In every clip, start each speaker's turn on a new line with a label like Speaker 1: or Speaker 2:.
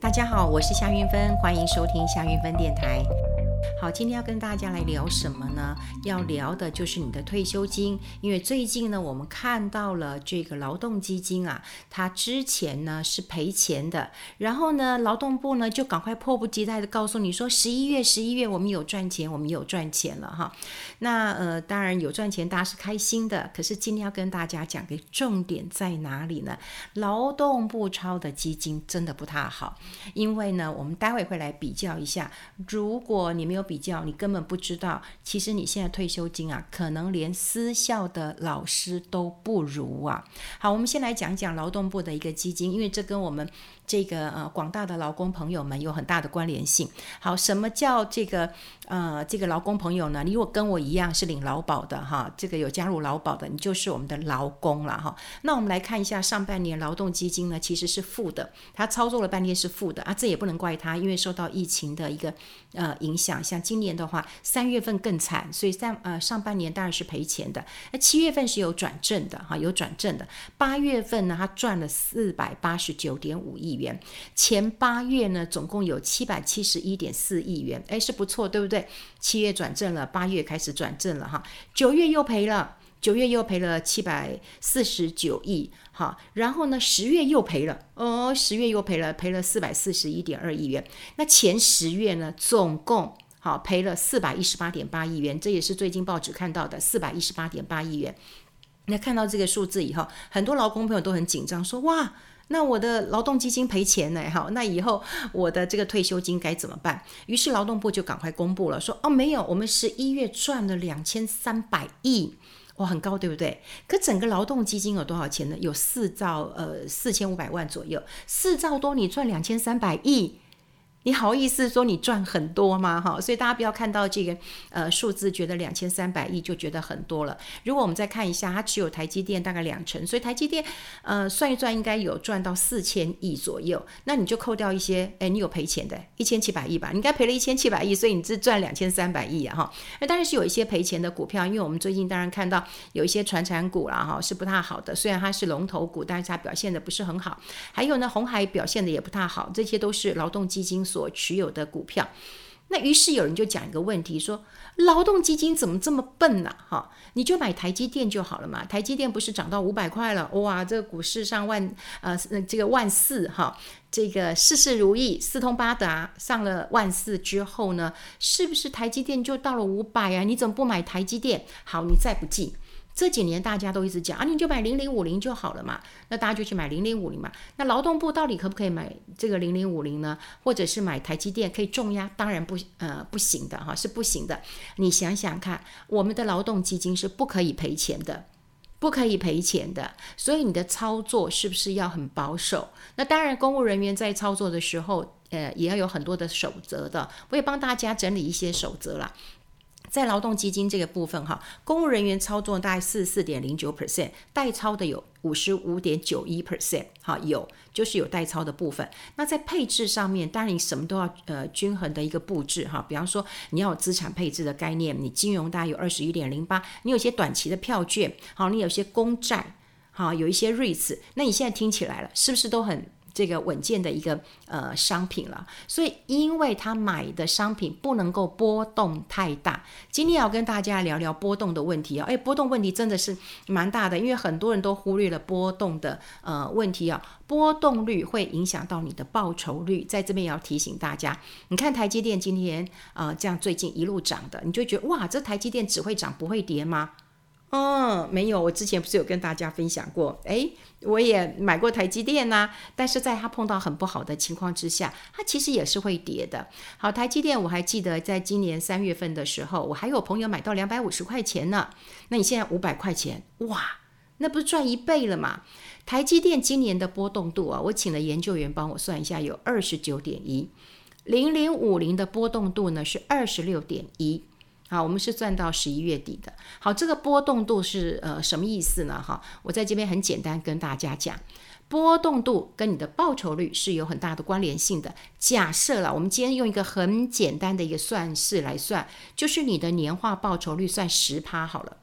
Speaker 1: 大家好，我是夏云芬，欢迎收听夏云芬电台。好，今天要跟大家来聊什么呢？要聊的就是你的退休金，因为最近呢，我们看到了这个劳动基金啊，它之前呢是赔钱的，然后呢，劳动部呢就赶快迫不及待的告诉你说，十一月，十一月我们有赚钱，我们有赚钱了哈。那呃，当然有赚钱，大家是开心的。可是今天要跟大家讲的重点在哪里呢？劳动部抄的基金真的不太好，因为呢，我们待会会来比较一下，如果你没有。比较你根本不知道，其实你现在退休金啊，可能连私校的老师都不如啊。好，我们先来讲讲劳动部的一个基金，因为这跟我们这个呃广大的劳工朋友们有很大的关联性。好，什么叫这个呃这个劳工朋友呢？你如果跟我一样是领劳保的哈，这个有加入劳保的，你就是我们的劳工了哈。那我们来看一下上半年劳动基金呢，其实是负的，它操作了半天是负的啊，这也不能怪它，因为受到疫情的一个呃影响下，今年的话，三月份更惨，所以三呃上半年当然是赔钱的。那七月份是有转正的哈，有转正的。八月份呢，他赚了四百八十九点五亿元。前八月呢，总共有七百七十一点四亿元，哎，是不错，对不对？七月转正了，八月开始转正了哈，九月又赔了。九月又赔了七百四十九亿，哈，然后呢，十月又赔了，哦，十月又赔了，赔了四百四十一点二亿元。那前十月呢，总共好赔了四百一十八点八亿元，这也是最近报纸看到的四百一十八点八亿元。那看到这个数字以后，很多劳工朋友都很紧张，说哇，那我的劳动基金赔钱呢？好，那以后我的这个退休金该怎么办？于是劳动部就赶快公布了，说哦，没有，我们十一月赚了两千三百亿。哇，很高，对不对？可整个劳动基金有多少钱呢？有四兆，呃，四千五百万左右，四兆多，你赚两千三百亿。你好意思说你赚很多吗？哈，所以大家不要看到这个呃数字，觉得两千三百亿就觉得很多了。如果我们再看一下，它持有台积电大概两成，所以台积电呃算一算应该有赚到四千亿左右。那你就扣掉一些，哎，你有赔钱的，一千七百亿吧？你应该赔了一千七百亿，所以你只赚两千三百亿啊！哈，那当然是有一些赔钱的股票，因为我们最近当然看到有一些传产股啦，哈，是不太好的。虽然它是龙头股，但是它表现的不是很好。还有呢，红海表现的也不太好，这些都是劳动基金。所持有的股票，那于是有人就讲一个问题，说劳动基金怎么这么笨呢？哈，你就买台积电就好了嘛。台积电不是涨到五百块了？哇，这个股市上万呃这个万四哈，这个事事如意，四通八达，上了万四之后呢，是不是台积电就到了五百啊？你怎么不买台积电？好，你再不进。这几年大家都一直讲啊，你就买零零五零就好了嘛。那大家就去买零零五零嘛。那劳动部到底可不可以买这个零零五零呢？或者是买台积电可以重压？当然不，呃，不行的哈，是不行的。你想想看，我们的劳动基金是不可以赔钱的，不可以赔钱的。所以你的操作是不是要很保守？那当然，公务人员在操作的时候，呃，也要有很多的守则的。我也帮大家整理一些守则啦。在劳动基金这个部分，哈，公务人员操作大概四十四点零九 percent，代操的有五十五点九一 percent，哈，有就是有代操的部分。那在配置上面，当然你什么都要呃均衡的一个布置，哈，比方说你要有资产配置的概念，你金融大概有二十一点零八，你有些短期的票券，好，你有些公债，好，有一些 REITs，那你现在听起来了，是不是都很？这个稳健的一个呃商品了，所以因为他买的商品不能够波动太大，今天要跟大家聊聊波动的问题啊，哎，波动问题真的是蛮大的，因为很多人都忽略了波动的呃问题啊，波动率会影响到你的报酬率，在这边也要提醒大家，你看台积电今天啊、这样最近一路涨的，你就觉得哇，这台积电只会涨不会跌吗？嗯，没有，我之前不是有跟大家分享过，诶，我也买过台积电呐，但是在它碰到很不好的情况之下，它其实也是会跌的。好，台积电我还记得在今年三月份的时候，我还有朋友买到两百五十块钱呢。那你现在五百块钱，哇，那不是赚一倍了吗？台积电今年的波动度啊，我请了研究员帮我算一下，有二十九点一，零零五零的波动度呢是二十六点一。好，我们是算到十一月底的。好，这个波动度是呃什么意思呢？哈，我在这边很简单跟大家讲，波动度跟你的报酬率是有很大的关联性的。假设了，我们今天用一个很简单的一个算式来算，就是你的年化报酬率算十趴好了。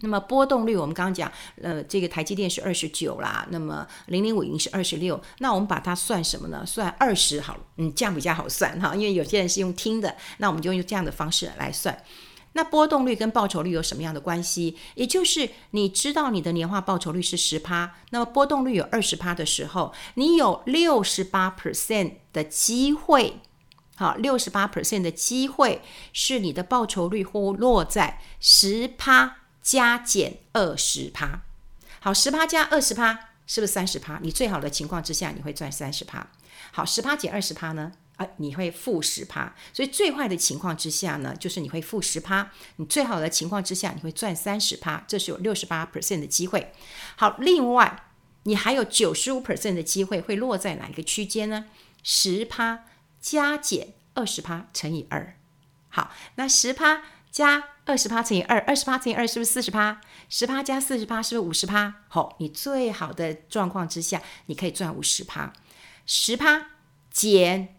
Speaker 1: 那么波动率，我们刚刚讲，呃，这个台积电是二十九啦，那么零零五零是二十六，那我们把它算什么呢？算二十好了，嗯，这样比较好算哈，因为有些人是用听的，那我们就用这样的方式来算。那波动率跟报酬率有什么样的关系？也就是你知道你的年化报酬率是十趴，那么波动率有二十趴的时候，你有六十八 percent 的机会，好，六十八 percent 的机会是你的报酬率或落在十趴。加减二十趴，好，十趴加二十趴是不是三十趴？你最好的情况之下，你会赚三十趴。好，十趴减二十趴呢？啊，你会负十趴。所以最坏的情况之下呢，就是你会负十趴。你最好的情况之下，你会赚三十趴。这是有六十八 percent 的机会。好，另外你还有九十五 percent 的机会会落在哪一个区间呢？十趴加减二十趴乘以二。好，那十趴。加二十趴乘以二，二十趴乘以二是不是四十趴？十趴加四十趴是不是五十趴？好，你最好的状况之下，你可以赚五十趴。十趴减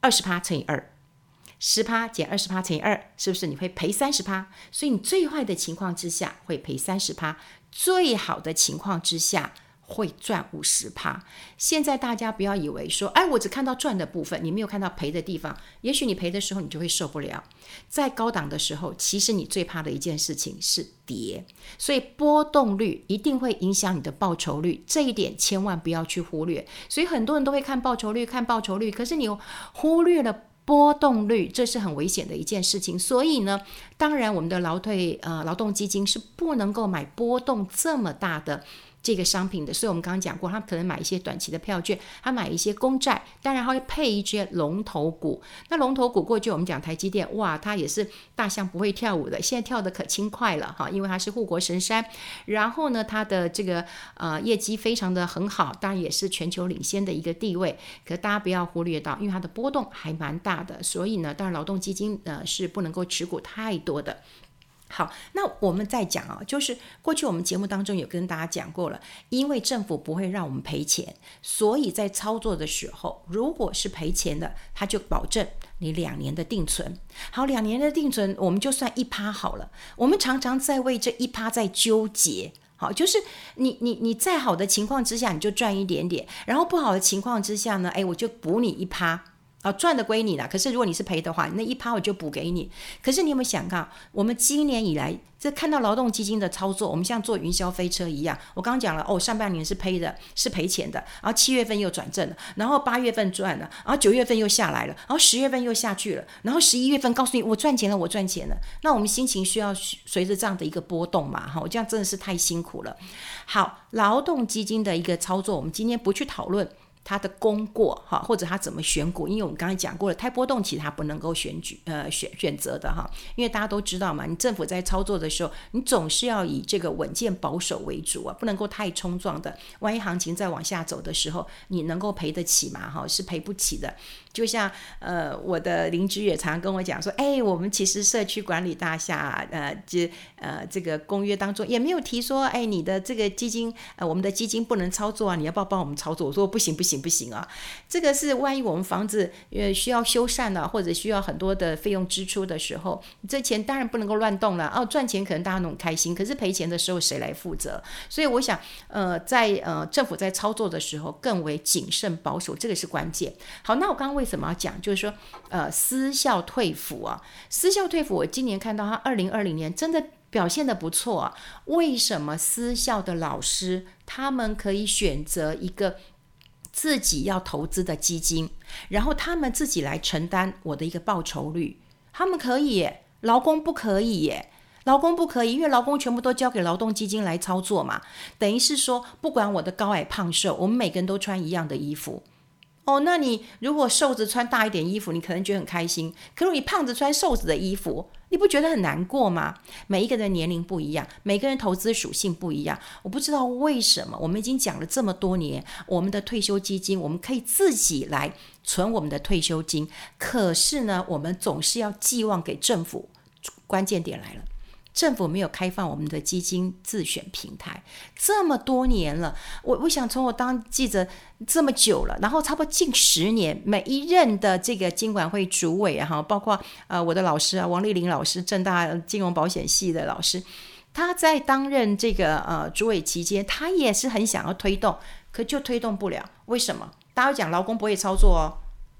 Speaker 1: 二十趴乘以二，十趴减二十趴乘以二，是不是你会赔三十趴？所以你最坏的情况之下会赔三十趴，最好的情况之下。会赚五十趴。现在大家不要以为说，哎，我只看到赚的部分，你没有看到赔的地方。也许你赔的时候，你就会受不了。在高档的时候，其实你最怕的一件事情是跌，所以波动率一定会影响你的报酬率，这一点千万不要去忽略。所以很多人都会看报酬率，看报酬率，可是你忽略了波动率，这是很危险的一件事情。所以呢，当然我们的劳退呃劳动基金是不能够买波动这么大的。这个商品的，所以我们刚刚讲过，他可能买一些短期的票券，他买一些公债，当然他会配一些龙头股。那龙头股过去我们讲台积电，哇，它也是大象不会跳舞的，现在跳得可轻快了哈，因为它是护国神山。然后呢，它的这个呃业绩非常的很好，当然也是全球领先的一个地位。可大家不要忽略到，因为它的波动还蛮大的，所以呢，当然劳动基金呃是不能够持股太多的。好，那我们再讲啊，就是过去我们节目当中有跟大家讲过了，因为政府不会让我们赔钱，所以在操作的时候，如果是赔钱的，他就保证你两年的定存。好，两年的定存，我们就算一趴好了。我们常常在为这一趴在纠结。好，就是你你你在好的情况之下，你就赚一点点，然后不好的情况之下呢，哎，我就补你一趴。啊，赚的归你了。可是如果你是赔的话，那一趴我就补给你。可是你有没有想到，我们今年以来这看到劳动基金的操作，我们像坐云霄飞车一样。我刚刚讲了，哦，上半年是赔的，是赔钱的，然后七月份又转正了，然后八月份赚了，然后九月份又下来了，然后十月份又下去了，然后十一月份告诉你我赚钱了，我赚钱了。那我们心情需要随着这样的一个波动嘛？哈，我这样真的是太辛苦了。好，劳动基金的一个操作，我们今天不去讨论。它的功过哈，或者它怎么选股？因为我们刚才讲过了，太波动其实它不能够选举呃选选择的哈。因为大家都知道嘛，你政府在操作的时候，你总是要以这个稳健保守为主啊，不能够太冲撞的。万一行情再往下走的时候，你能够赔得起吗？哈，是赔不起的。就像呃，我的邻居也常跟我讲说，哎，我们其实社区管理大厦呃，这呃这个公约当中也没有提说，哎，你的这个基金呃，我们的基金不能操作啊，你要不要帮我们操作？我说不行不行不行啊，这个是万一我们房子呃需要修缮了，或者需要很多的费用支出的时候，这钱当然不能够乱动了。哦，赚钱可能大家都很开心，可是赔钱的时候谁来负责？所以我想，呃，在呃政府在操作的时候更为谨慎保守，这个是关键。好，那我刚刚为怎么讲？就是说，呃，私校退服啊，私校退服，我今年看到他二零二零年真的表现得不错啊。为什么私校的老师他们可以选择一个自己要投资的基金，然后他们自己来承担我的一个报酬率？他们可以，劳工不可以耶，劳工不可以，因为劳工全部都交给劳动基金来操作嘛。等于是说，不管我的高矮胖瘦，我们每个人都穿一样的衣服。哦，那你如果瘦子穿大一点衣服，你可能觉得很开心；可是你胖子穿瘦子的衣服，你不觉得很难过吗？每一个人年龄不一样，每个人投资属性不一样。我不知道为什么，我们已经讲了这么多年，我们的退休基金，我们可以自己来存我们的退休金，可是呢，我们总是要寄望给政府。关键点来了。政府没有开放我们的基金自选平台，这么多年了，我我想从我当记者这么久了，然后差不多近十年，每一任的这个金管会主委哈，包括呃我的老师啊，王丽玲老师，政大金融保险系的老师，他在担任这个呃主委期间，他也是很想要推动，可就推动不了。为什么？大家讲劳工不会操作哦，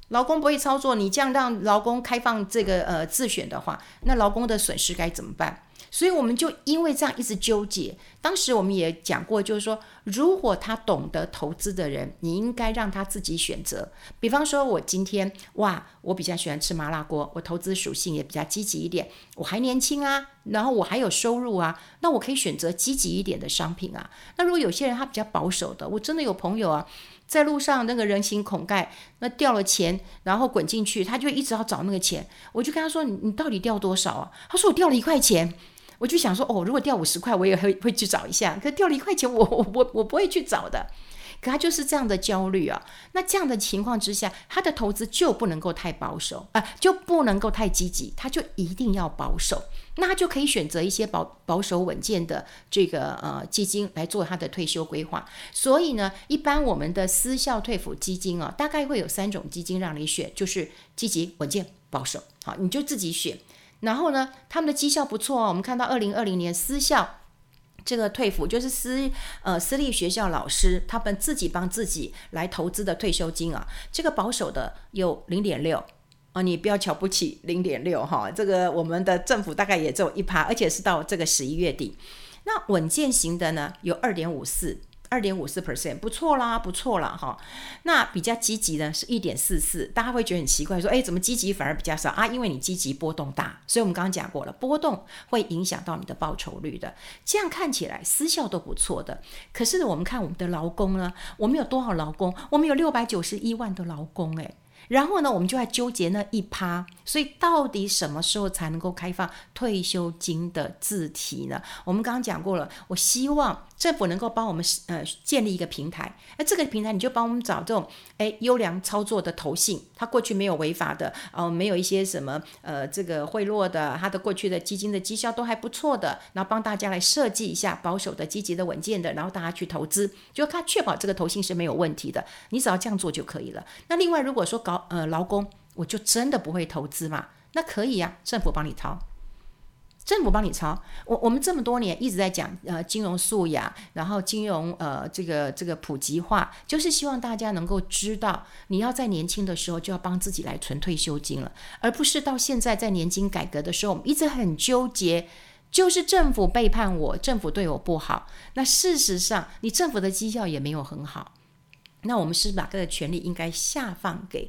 Speaker 1: 劳工不会操作，你这样让劳工开放这个呃自选的话，那劳工的损失该怎么办？所以我们就因为这样一直纠结。当时我们也讲过，就是说，如果他懂得投资的人，你应该让他自己选择。比方说，我今天哇，我比较喜欢吃麻辣锅，我投资属性也比较积极一点，我还年轻啊，然后我还有收入啊，那我可以选择积极一点的商品啊。那如果有些人他比较保守的，我真的有朋友啊，在路上那个人形孔盖，那掉了钱，然后滚进去，他就一直要找那个钱。我就跟他说：“你你到底掉多少啊？”他说：“我掉了一块钱。”我就想说，哦，如果掉五十块，我也会会去找一下。可掉了一块钱，我我我我不会去找的。可他就是这样的焦虑啊。那这样的情况之下，他的投资就不能够太保守啊，就不能够太积极，他就一定要保守。那他就可以选择一些保保守稳健的这个呃基金来做他的退休规划。所以呢，一般我们的私校退抚基金啊，大概会有三种基金让你选，就是积极、稳健、保守。好，你就自己选。然后呢，他们的绩效不错哦。我们看到二零二零年私校这个退抚，就是私呃私立学校老师他们自己帮自己来投资的退休金啊，这个保守的有零点六啊，你不要瞧不起零点六哈。这个我们的政府大概也只有一趴，而且是到这个十一月底。那稳健型的呢，有二点五四。二点五四 percent 不错啦，不错啦哈。那比较积极呢是一点四四，大家会觉得很奇怪，说哎，怎么积极反而比较少啊？因为你积极波动大，所以我们刚刚讲过了，波动会影响到你的报酬率的。这样看起来私效都不错的，可是我们看我们的劳工呢，我们有多少劳工？我们有六百九十一万的劳工哎。然后呢，我们就在纠结那一趴，所以到底什么时候才能够开放退休金的自提呢？我们刚刚讲过了，我希望政府能够帮我们呃建立一个平台，那这个平台你就帮我们找这种哎优良操作的投信，他过去没有违法的，哦，没有一些什么呃这个贿赂的，他的过去的基金的绩效都还不错的，然后帮大家来设计一下保守的、积极的、稳健的，然后大家去投资，就他确保这个投信是没有问题的，你只要这样做就可以了。那另外如果说搞呃，劳工，我就真的不会投资嘛？那可以呀、政府帮你掏，政府帮你抄。我我们这么多年一直在讲呃金融素养，然后金融呃这个这个普及化，就是希望大家能够知道，你要在年轻的时候就要帮自己来存退休金了，而不是到现在在年金改革的时候，我们一直很纠结，就是政府背叛我，政府对我不好。那事实上，你政府的绩效也没有很好。那我们是把这个权利应该下放给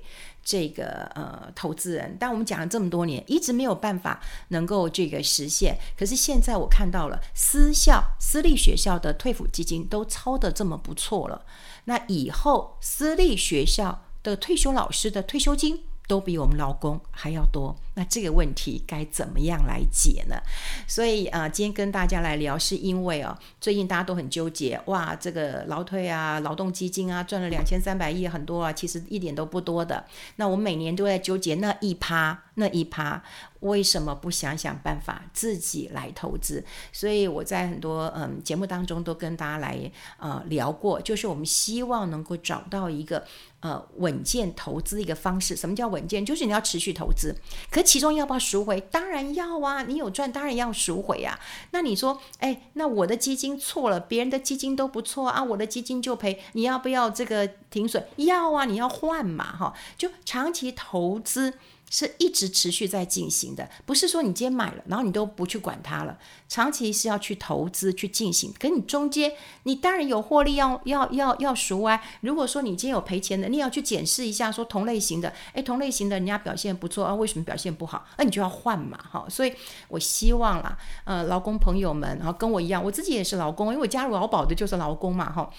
Speaker 1: 这个呃投资人，但我们讲了这么多年，一直没有办法能够这个实现。可是现在我看到了私校、私立学校的退抚基金都超得这么不错了，那以后私立学校的退休老师的退休金，都比我们劳工还要多，那这个问题该怎么样来解呢？所以啊、今天跟大家来聊，是因为哦，最近大家都很纠结，哇，这个劳退啊、劳动基金啊，赚了两千三百亿，很多啊，其实一点都不多的。那我每年都在纠结那一趴，那一趴。为什么不想想办法自己来投资？所以我在很多嗯节目当中都跟大家来呃聊过，就是我们希望能够找到一个呃稳健投资的一个方式。什么叫稳健？就是你要持续投资，可其中要不要赎回？当然要啊！你有赚，当然要赎回啊。那你说，哎，那我的基金错了，别人的基金都不错啊，我的基金就赔，你要不要这个停损？要啊，你要换嘛，哈，就长期投资。是一直持续在进行的，不是说你今天买了，然后你都不去管它了。长期是要去投资去进行，可你中间你当然有获利要要要要赎啊。如果说你今天有赔钱的，你要去检视一下，说同类型的，诶，同类型的人家表现不错啊，为什么表现不好？那你就要换嘛，哈。所以我希望啦，呃，劳工朋友们，然后跟我一样，我自己也是劳工，因为我加入劳保的就是劳工嘛，哈。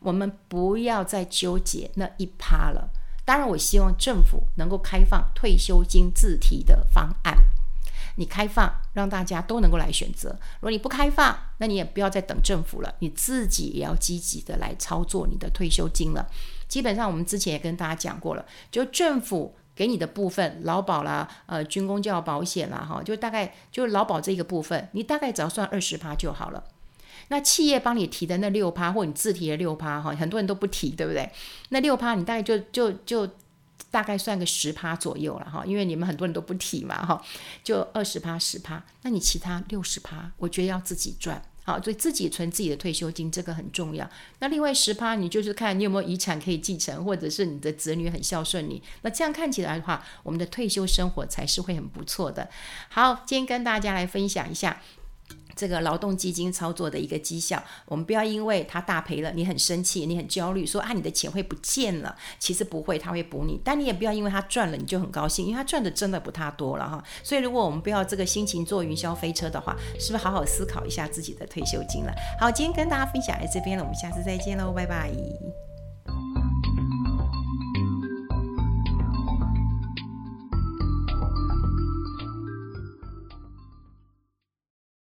Speaker 1: 我们不要再纠结那一趴了。当然，我希望政府能够开放退休金自提的方案。你开放，让大家都能够来选择。如果你不开放，那你也不要再等政府了，你自己也要积极的来操作你的退休金了。基本上，我们之前也跟大家讲过了，就政府给你的部分，劳保啦、呃军工教保险啦，哈，就大概就劳保这个部分，你大概只要算二十趴就好了。那企业帮你提的那六趴，或你自提的六趴，哈，很多人都不提，对不对？那六趴你大概就就就大概算个十趴左右了哈，因为你们很多人都不提嘛哈，就二十趴十趴，那你其他六十趴，我觉得要自己赚。好，所以自己存自己的退休金，这个很重要。那另外十趴，你就是看你有没有遗产可以继承，或者是你的子女很孝顺你。那这样看起来的话，我们的退休生活才是会很不错的。好，今天跟大家来分享一下。这个劳动基金操作的一个绩效，我们不要因为它大赔了，你很生气，你很焦虑，说啊你的钱会不见了。其实不会，它会补你。但你也不要因为它赚了，你就很高兴，因为它赚的真的不太多了哈。所以如果我们不要这个心情坐云霄飞车的话，是不是好好思考一下自己的退休金了？好，今天跟大家分享在这边了，我们下次再见喽，拜拜。